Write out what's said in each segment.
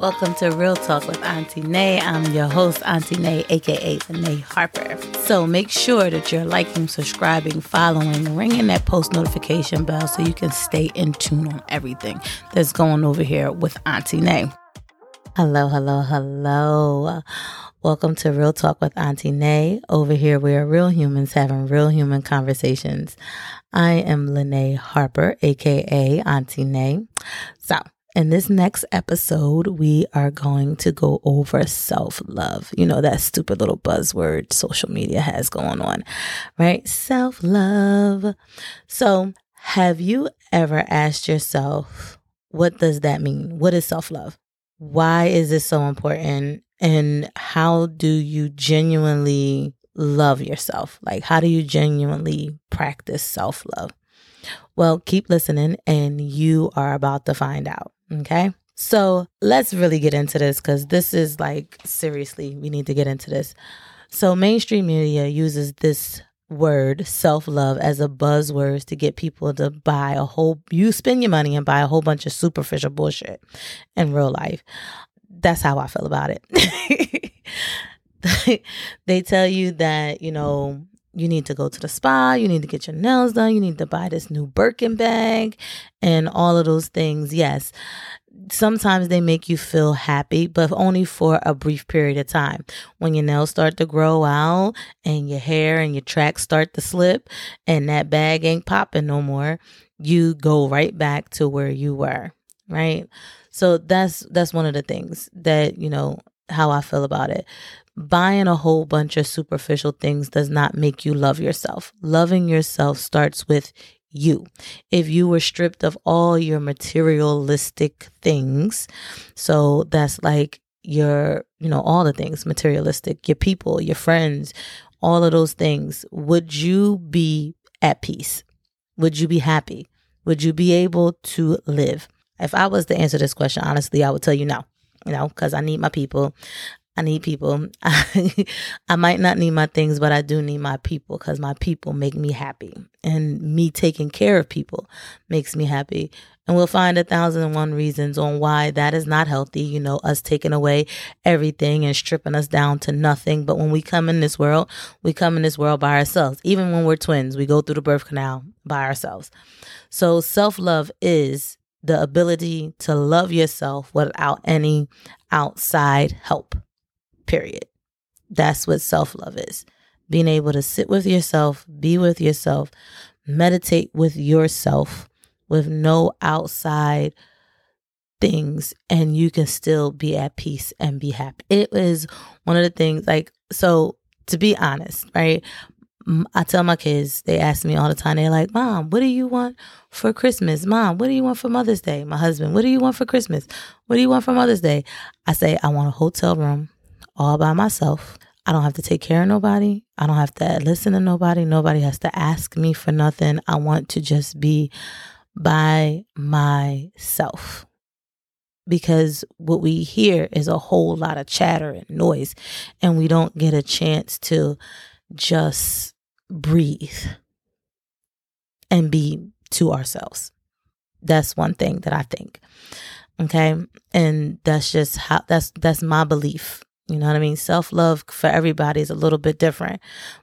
Welcome to Real Talk with Auntie Nay. I'm your host, Auntie Nay, aka Nay Harper. So make sure that you're liking, subscribing, following, ringing that post notification bell so you can stay in tune on everything that's going over here with Auntie Nay. Hello, hello, hello. Welcome to Real Talk with Auntie Nay. Over here, we are real humans having real human conversations. I am Lene Harper, aka Auntie Nay. So, in this next episode, we are going to go over self love. You know, that stupid little buzzword social media has going on, right? Self love. So, have you ever asked yourself, what does that mean? What is self love? Why is this so important? And how do you genuinely love yourself? Like, how do you genuinely practice self love? Well, keep listening and you are about to find out. Okay. So let's really get into this because this is like, seriously, we need to get into this. So, mainstream media uses this word, self love, as a buzzword to get people to buy a whole, you spend your money and buy a whole bunch of superficial bullshit in real life. That's how I feel about it. they tell you that, you know, you need to go to the spa, you need to get your nails done, you need to buy this new Birkin bag, and all of those things. Yes, sometimes they make you feel happy, but only for a brief period of time. When your nails start to grow out and your hair and your tracks start to slip, and that bag ain't popping no more, you go right back to where you were, right? So that's that's one of the things that you know how I feel about it buying a whole bunch of superficial things does not make you love yourself. Loving yourself starts with you. If you were stripped of all your materialistic things, so that's like your, you know, all the things materialistic, your people, your friends, all of those things, would you be at peace? Would you be happy? Would you be able to live? If I was to answer this question honestly, I would tell you no you know, because I need my people. I need people. I might not need my things, but I do need my people because my people make me happy. And me taking care of people makes me happy. And we'll find a thousand and one reasons on why that is not healthy. You know, us taking away everything and stripping us down to nothing. But when we come in this world, we come in this world by ourselves. Even when we're twins, we go through the birth canal by ourselves. So self love is the ability to love yourself without any outside help period. That's what self love is being able to sit with yourself, be with yourself, meditate with yourself with no outside things, and you can still be at peace and be happy. It is one of the things, like, so to be honest, right? I tell my kids, they ask me all the time, they're like, Mom, what do you want for Christmas? Mom, what do you want for Mother's Day? My husband, what do you want for Christmas? What do you want for Mother's Day? I say, I want a hotel room all by myself. I don't have to take care of nobody. I don't have to listen to nobody. Nobody has to ask me for nothing. I want to just be by myself. Because what we hear is a whole lot of chatter and noise, and we don't get a chance to just breathe and be to ourselves. That's one thing that I think. Okay. And that's just how that's that's my belief you know what I mean? Self love for everybody is a little bit different.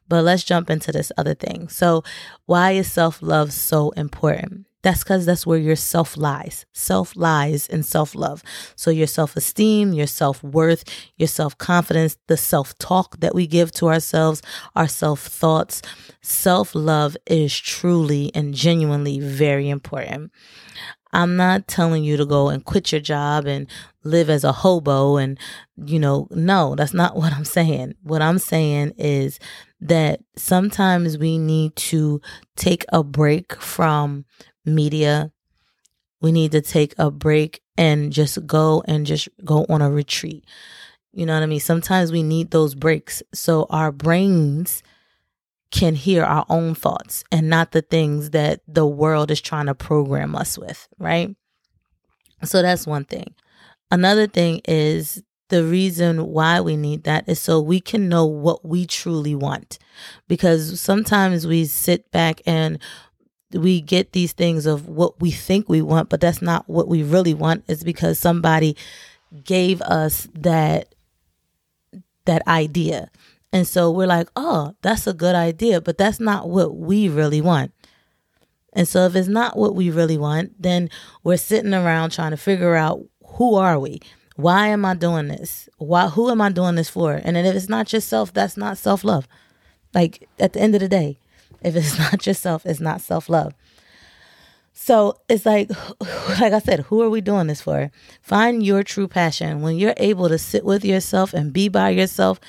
But let's jump into this other thing. So, why is self love so important? That's because that's where your self lies. Self lies in self love. So, your self esteem, your self worth, your self confidence, the self talk that we give to ourselves, our self thoughts. Self love is truly and genuinely very important. I'm not telling you to go and quit your job and live as a hobo and, you know, no, that's not what I'm saying. What I'm saying is that sometimes we need to take a break from media. We need to take a break and just go and just go on a retreat. You know what I mean? Sometimes we need those breaks so our brains can hear our own thoughts and not the things that the world is trying to program us with, right? So that's one thing. Another thing is the reason why we need that is so we can know what we truly want. Because sometimes we sit back and we get these things of what we think we want, but that's not what we really want. It's because somebody gave us that that idea. And so we're like, "Oh, that's a good idea, but that's not what we really want." And so if it's not what we really want, then we're sitting around trying to figure out who are we? Why am I doing this? Why who am I doing this for? And then if it's not yourself, that's not self-love. Like at the end of the day, if it's not yourself, it's not self-love. So it's like, like I said, who are we doing this for? Find your true passion. When you're able to sit with yourself and be by yourself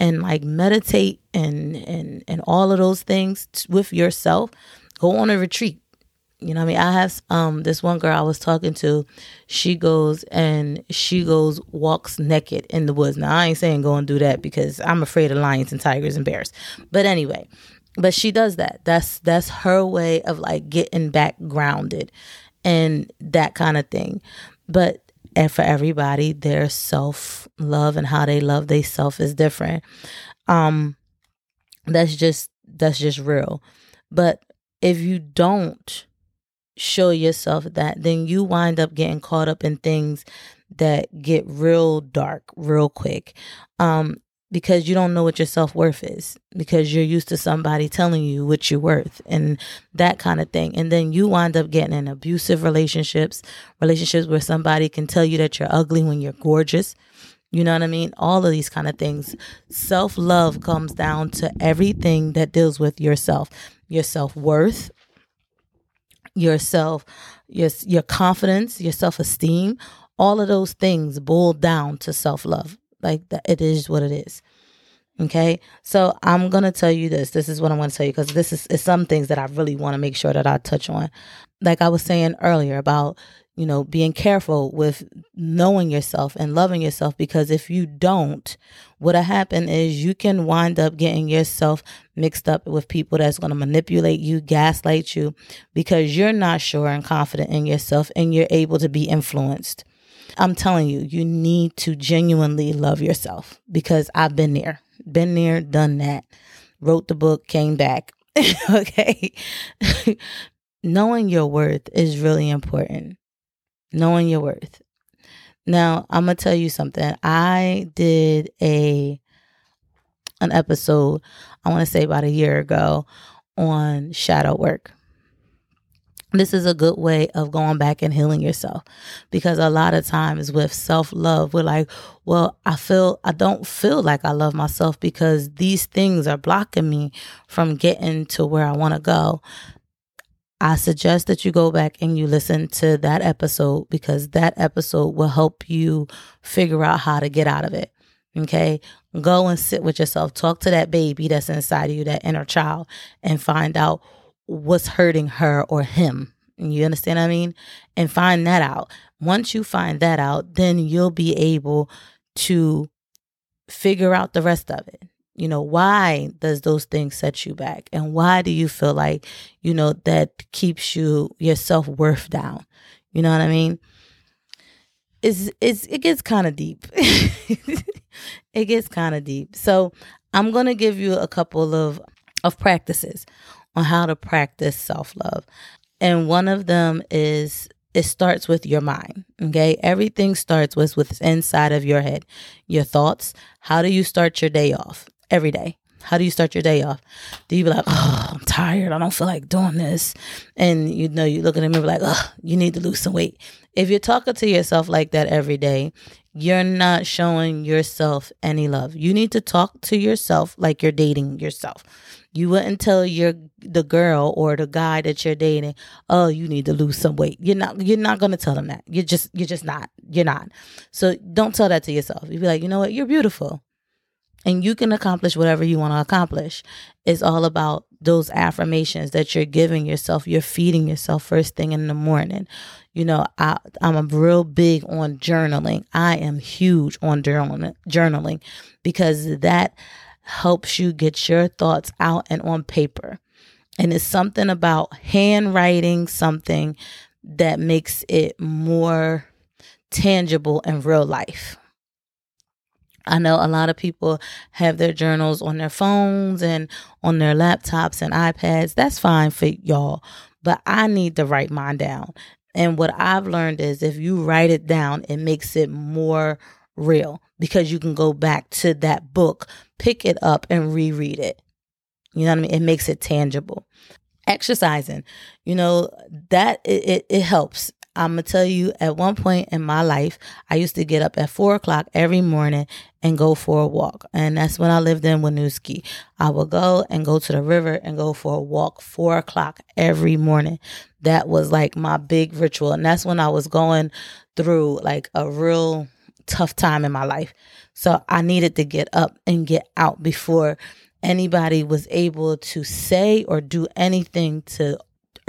and like meditate and and and all of those things with yourself, go on a retreat. You know what I mean? I have um this one girl I was talking to, she goes and she goes walks naked in the woods. Now I ain't saying go and do that because I'm afraid of lions and tigers and bears. But anyway, but she does that. That's that's her way of like getting back grounded and that kind of thing. But and for everybody, their self love and how they love they self is different. Um that's just that's just real. But if you don't show yourself that, then you wind up getting caught up in things that get real dark real quick. Um, because you don't know what your self worth is because you're used to somebody telling you what you're worth and that kind of thing. And then you wind up getting in abusive relationships, relationships where somebody can tell you that you're ugly when you're gorgeous. You know what I mean? All of these kind of things. Self love comes down to everything that deals with yourself, your self worth, yourself, your your confidence, your self esteem. All of those things boil down to self love. Like that, it is what it is. Okay, so I'm gonna tell you this. This is what I'm gonna tell you because this is, is some things that I really want to make sure that I touch on. Like I was saying earlier about you know being careful with knowing yourself and loving yourself because if you don't, what'll happen is you can wind up getting yourself mixed up with people that's gonna manipulate you, gaslight you, because you're not sure and confident in yourself and you're able to be influenced. I'm telling you, you need to genuinely love yourself because I've been there, been there, done that, wrote the book, came back. okay. Knowing your worth is really important. Knowing your worth. Now, I'm going to tell you something. I did a an episode, I want to say about a year ago on shadow work this is a good way of going back and healing yourself because a lot of times with self-love we're like well i feel i don't feel like i love myself because these things are blocking me from getting to where i want to go. I suggest that you go back and you listen to that episode because that episode will help you figure out how to get out of it okay? Go and sit with yourself. Talk to that baby that's inside of you that inner child and find out what's hurting her or him. You understand what I mean? And find that out. Once you find that out, then you'll be able to figure out the rest of it. You know, why does those things set you back? And why do you feel like, you know, that keeps you your self-worth down? You know what I mean? It's it's it gets kind of deep. it gets kind of deep. So, I'm going to give you a couple of of practices on how to practice self love. And one of them is it starts with your mind. Okay. Everything starts with what's inside of your head, your thoughts. How do you start your day off every day? How do you start your day off? Do you be like, oh, I'm tired. I don't feel like doing this. And you know, you look at them and be like, oh, you need to lose some weight. If you're talking to yourself like that every day, you're not showing yourself any love. You need to talk to yourself like you're dating yourself. You wouldn't tell your the girl or the guy that you're dating, "Oh, you need to lose some weight." You're not you're not going to tell them that. You're just you're just not. You're not. So don't tell that to yourself. You'd be like, "You know what? You're beautiful." And you can accomplish whatever you want to accomplish. It's all about those affirmations that you're giving yourself. You're feeding yourself first thing in the morning. You know, I, I'm a real big on journaling. I am huge on journaling, journaling because that helps you get your thoughts out and on paper. And it's something about handwriting something that makes it more tangible in real life. I know a lot of people have their journals on their phones and on their laptops and iPads. That's fine for y'all, but I need to write mine down. And what I've learned is if you write it down, it makes it more real because you can go back to that book, pick it up, and reread it. You know what I mean? It makes it tangible. Exercising, you know, that it, it, it helps. I'm gonna tell you, at one point in my life, I used to get up at four o'clock every morning and go for a walk. And that's when I lived in Winooski. I would go and go to the river and go for a walk four o'clock every morning. That was like my big ritual. And that's when I was going through like a real tough time in my life. So I needed to get up and get out before anybody was able to say or do anything to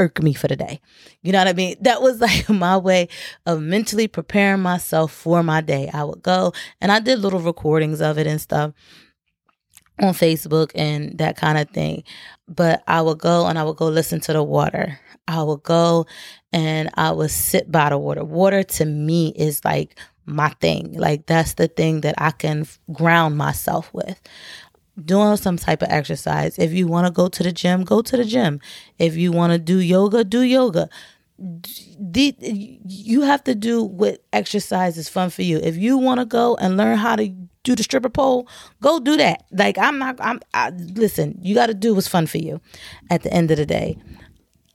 irk me for the day. You know what I mean? That was like my way of mentally preparing myself for my day. I would go and I did little recordings of it and stuff on Facebook and that kind of thing. But I would go and I would go listen to the water. I would go and I would sit by the water. Water to me is like my thing. Like that's the thing that I can ground myself with doing some type of exercise. If you want to go to the gym, go to the gym. If you want to do yoga, do yoga. The, you have to do what exercise is fun for you. If you want to go and learn how to do the stripper pole, go do that. Like I'm not. I'm. I, listen, you got to do what's fun for you. At the end of the day,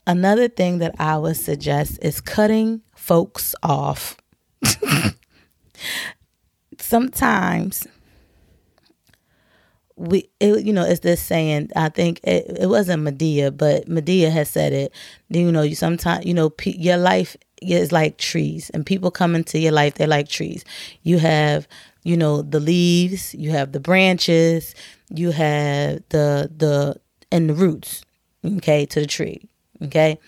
another thing that I would suggest is cutting folks off. Sometimes we it, you know it's this saying i think it, it wasn't Madea but Madea has said it. You know you sometimes you know your life is like trees and people come into your life they're like trees. You have you know the leaves you have the branches you have the the and the roots okay to the tree okay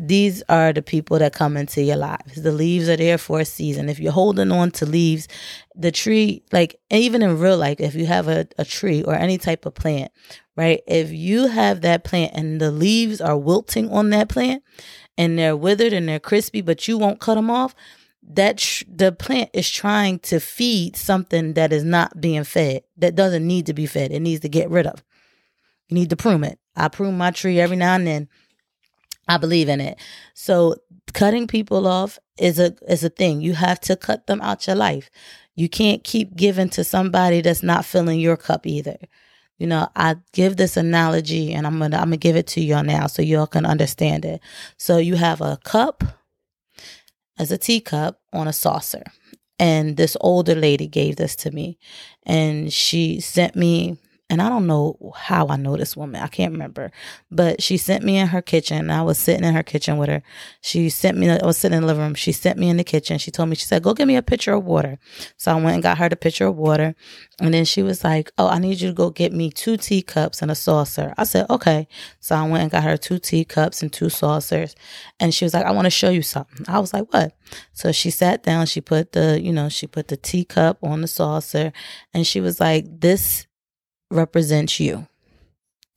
these are the people that come into your lives. The leaves are there for a season. If you're holding on to leaves, the tree, like even in real life, if you have a, a tree or any type of plant, right? If you have that plant and the leaves are wilting on that plant and they're withered and they're crispy, but you won't cut them off, that sh- the plant is trying to feed something that is not being fed, that doesn't need to be fed. It needs to get rid of. You need to prune it. I prune my tree every now and then I believe in it. So cutting people off is a is a thing. You have to cut them out your life. You can't keep giving to somebody that's not filling your cup either. You know, I give this analogy and I'm gonna I'm gonna give it to y'all now so y'all can understand it. So you have a cup as a teacup on a saucer. And this older lady gave this to me. And she sent me and I don't know how I know this woman. I can't remember, but she sent me in her kitchen. I was sitting in her kitchen with her. She sent me, I was sitting in the living room. She sent me in the kitchen. She told me, she said, go get me a pitcher of water. So I went and got her the pitcher of water. And then she was like, oh, I need you to go get me two teacups and a saucer. I said, okay. So I went and got her two teacups and two saucers. And she was like, I want to show you something. I was like, what? So she sat down. She put the, you know, she put the teacup on the saucer and she was like, this represents you.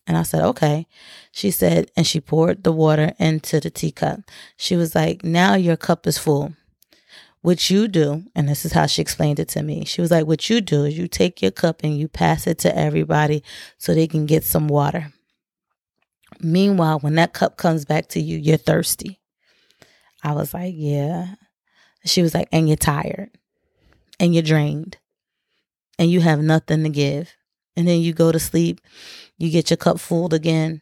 And I said, okay. She said, and she poured the water into the teacup. She was like, now your cup is full. What you do, and this is how she explained it to me. She was like, what you do is you take your cup and you pass it to everybody so they can get some water. Meanwhile, when that cup comes back to you, you're thirsty. I was like, yeah. She was like, and you're tired and you're drained and you have nothing to give and then you go to sleep, you get your cup full again,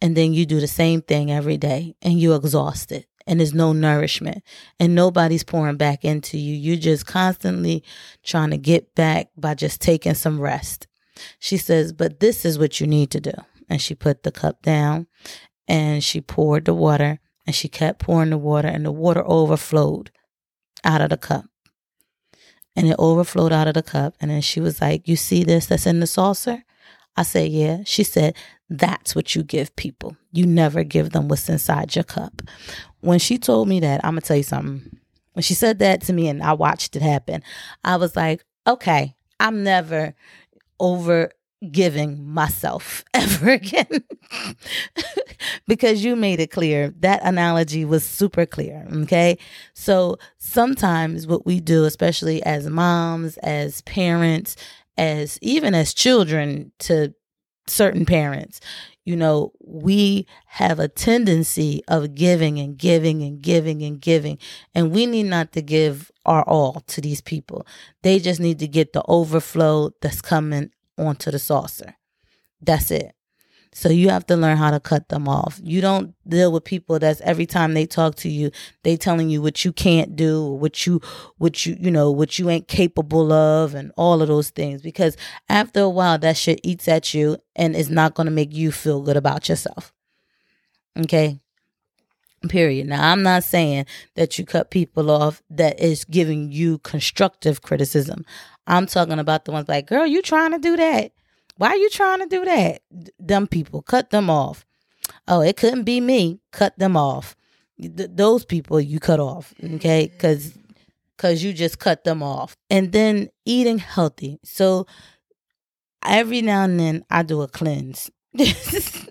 and then you do the same thing every day and you're exhausted and there's no nourishment and nobody's pouring back into you. You're just constantly trying to get back by just taking some rest. She says, But this is what you need to do. And she put the cup down and she poured the water and she kept pouring the water and the water overflowed out of the cup and it overflowed out of the cup. And then she was like, You see this that's in the saucer? I said, Yeah. She said, That's what you give people. You never give them what's inside your cup. When she told me that, I'm going to tell you something. When she said that to me and I watched it happen, I was like, Okay, I'm never over giving myself ever again because you made it clear that analogy was super clear okay so sometimes what we do especially as moms as parents as even as children to certain parents. You know, we have a tendency of giving and giving and giving and giving, and we need not to give our all to these people. They just need to get the overflow that's coming onto the saucer. That's it. So you have to learn how to cut them off. You don't deal with people that's every time they talk to you, they telling you what you can't do, what you what you you know, what you ain't capable of and all of those things because after a while that shit eats at you and is not going to make you feel good about yourself. Okay? Period. Now, I'm not saying that you cut people off that is giving you constructive criticism. I'm talking about the ones like, girl, you trying to do that. Why are you trying to do that? Dumb people, cut them off. Oh, it couldn't be me. Cut them off. Th- those people you cut off, okay? Mm-hmm. Because because you just cut them off. And then eating healthy. So every now and then I do a cleanse.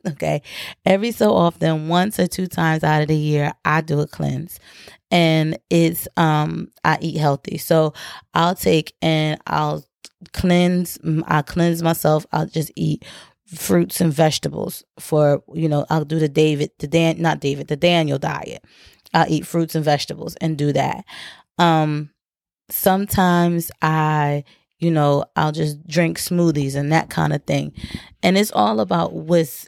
okay. Every so often, once or two times out of the year, I do a cleanse. And it's um I eat healthy. So I'll take and I'll cleanse I cleanse myself. I'll just eat fruits and vegetables for you know I'll do the David the Dan not David the Daniel diet. I'll eat fruits and vegetables and do that. Um sometimes I you know I'll just drink smoothies and that kind of thing. And it's all about with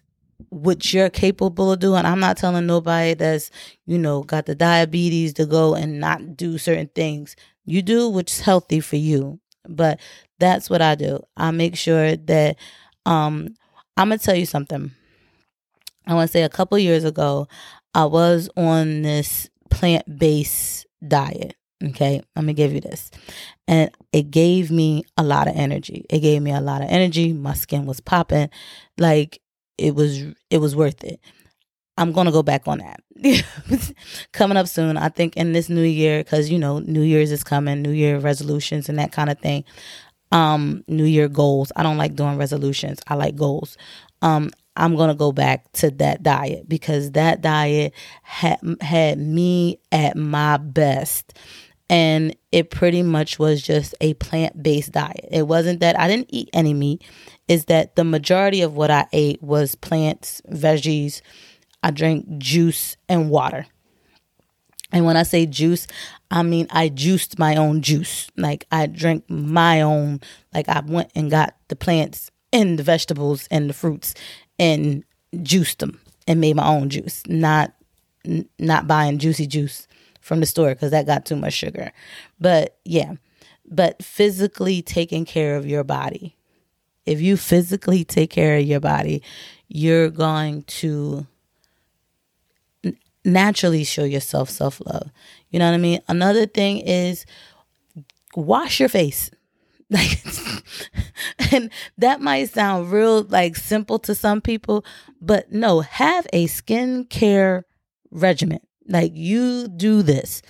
what you're capable of doing. I'm not telling nobody that's, you know, got the diabetes to go and not do certain things. You do what's healthy for you. But that's what I do. I make sure that um I'm gonna tell you something. I want to say a couple years ago, I was on this plant based diet. Okay, let me give you this. And it gave me a lot of energy. It gave me a lot of energy. My skin was popping. Like it was it was worth it. I'm to go back on that. coming up soon, I think in this new year cuz you know, New Year's is coming, New Year resolutions and that kind of thing. Um New Year goals. I don't like doing resolutions. I like goals. Um I'm to go back to that diet because that diet had had me at my best and it pretty much was just a plant-based diet. It wasn't that I didn't eat any meat, is that the majority of what I ate was plants, veggies, I drank juice and water. And when I say juice, I mean I juiced my own juice. Like I drank my own, like I went and got the plants and the vegetables and the fruits and juiced them and made my own juice. Not not buying juicy juice from the store because that got too much sugar. But yeah, but physically taking care of your body. If you physically take care of your body, you're going to naturally show yourself self love. You know what I mean? Another thing is wash your face. Like, and that might sound real like simple to some people, but no, have a skincare regimen. Like you do this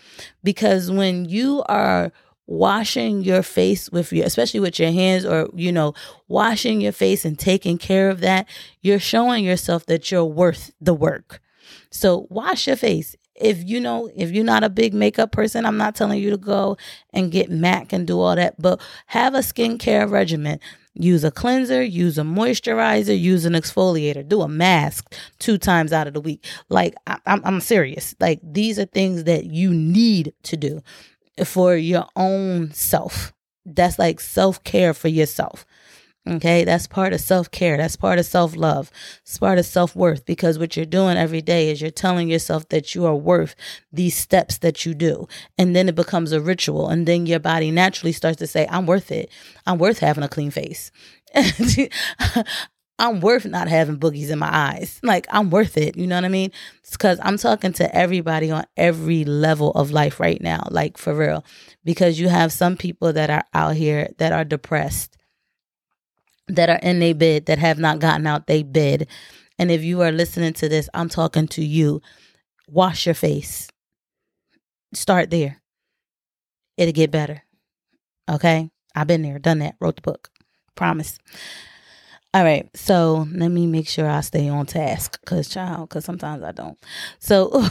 because when you are washing your face with your especially with your hands or you know washing your face and taking care of that you're showing yourself that you're worth the work so wash your face. If you know, if you're not a big makeup person, I'm not telling you to go and get MAC and do all that, but have a skincare regimen. Use a cleanser, use a moisturizer, use an exfoliator, do a mask two times out of the week. Like, I'm, I'm serious. Like, these are things that you need to do for your own self. That's like self care for yourself. Okay, that's part of self care. That's part of self love. It's part of self worth because what you're doing every day is you're telling yourself that you are worth these steps that you do. And then it becomes a ritual. And then your body naturally starts to say, I'm worth it. I'm worth having a clean face. I'm worth not having boogies in my eyes. Like, I'm worth it. You know what I mean? It's because I'm talking to everybody on every level of life right now, like for real. Because you have some people that are out here that are depressed that are in their bed that have not gotten out their bed. And if you are listening to this, I'm talking to you. Wash your face. Start there. It'll get better. Okay? I've been there, done that, wrote the book. Promise. All right, so let me make sure I stay on task, cause child, cause sometimes I don't. So,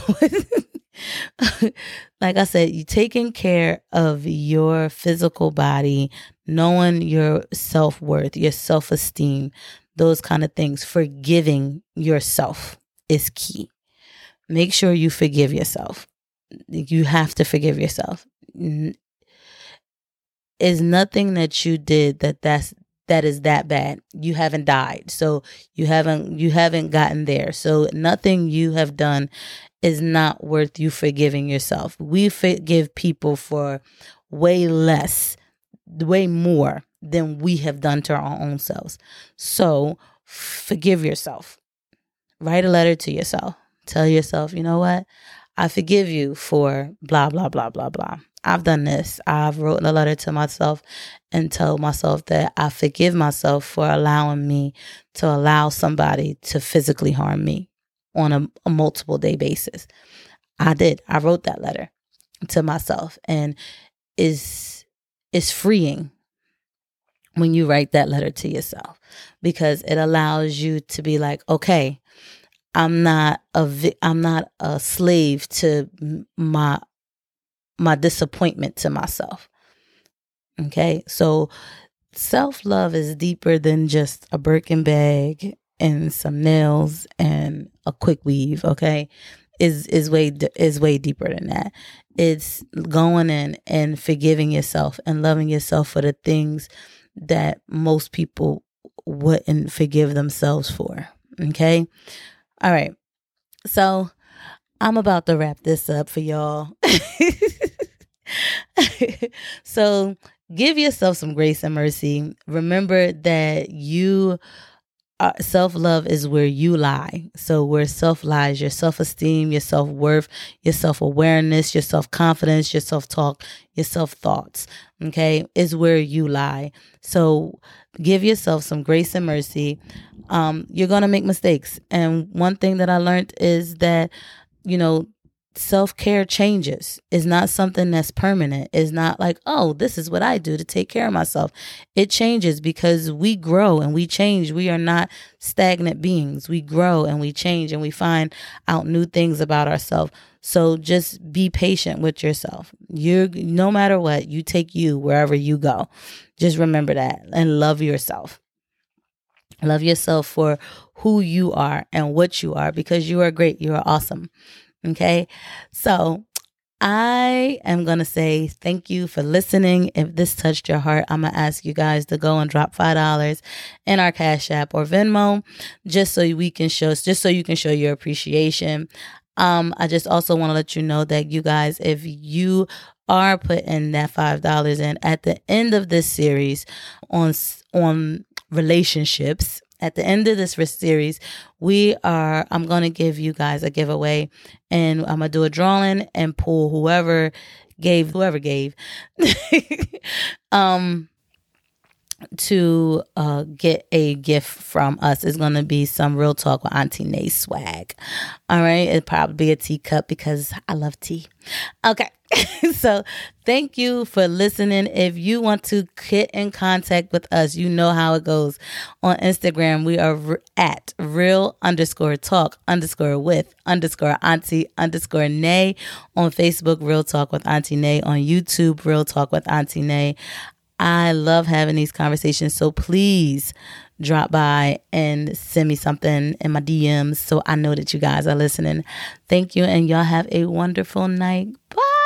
like I said, you taking care of your physical body, knowing your self worth, your self esteem. those kind of things. Forgiving yourself is key. Make sure you forgive yourself. You have to forgive yourself. Is nothing that you did that that's that is that bad. You haven't died. So you haven't you haven't gotten there. So nothing you have done is not worth you forgiving yourself. We forgive people for way less, way more than we have done to our own selves. So forgive yourself. Write a letter to yourself. Tell yourself, you know what? I forgive you for blah, blah, blah, blah, blah. I've done this. I've written a letter to myself and told myself that I forgive myself for allowing me to allow somebody to physically harm me on a, a multiple day basis. I did. I wrote that letter to myself and is is freeing when you write that letter to yourself because it allows you to be like, okay, I'm not a vi- I'm not a slave to my my disappointment to myself. Okay? So self-love is deeper than just a Birkin bag and some nails and a quick weave, okay? Is is way is way deeper than that. It's going in and forgiving yourself and loving yourself for the things that most people wouldn't forgive themselves for. Okay. All right. So I'm about to wrap this up for y'all. so give yourself some grace and mercy. Remember that you uh, self love is where you lie. So, where self lies, your self esteem, your self worth, your self awareness, your self confidence, your self talk, your self thoughts, okay, is where you lie. So, give yourself some grace and mercy. Um, you're going to make mistakes. And one thing that I learned is that, you know, self care changes. It's not something that's permanent. It's not like, oh, this is what I do to take care of myself. It changes because we grow and we change. We are not stagnant beings. We grow and we change and we find out new things about ourselves. So just be patient with yourself. You're no matter what, you take you wherever you go. Just remember that and love yourself. Love yourself for who you are and what you are because you are great. You are awesome. Okay. So I am going to say thank you for listening. If this touched your heart, I'm going to ask you guys to go and drop $5 in our Cash App or Venmo just so we can show, just so you can show your appreciation. Um, I just also want to let you know that you guys, if you are putting that $5 in at the end of this series on, on relationships, at the end of this series, we are, I'm going to give you guys a giveaway and I'm going to do a drawing and pull whoever gave, whoever gave, um, to uh, get a gift from us is going to be some real talk with Auntie Nay swag. All right. It'll probably be a teacup because I love tea. Okay. so thank you for listening. If you want to get in contact with us, you know how it goes. On Instagram, we are at real underscore talk underscore with underscore auntie underscore nay. On Facebook, real talk with auntie nay. On YouTube, real talk with auntie nay. I love having these conversations. So please drop by and send me something in my DMs so I know that you guys are listening. Thank you, and y'all have a wonderful night. Bye.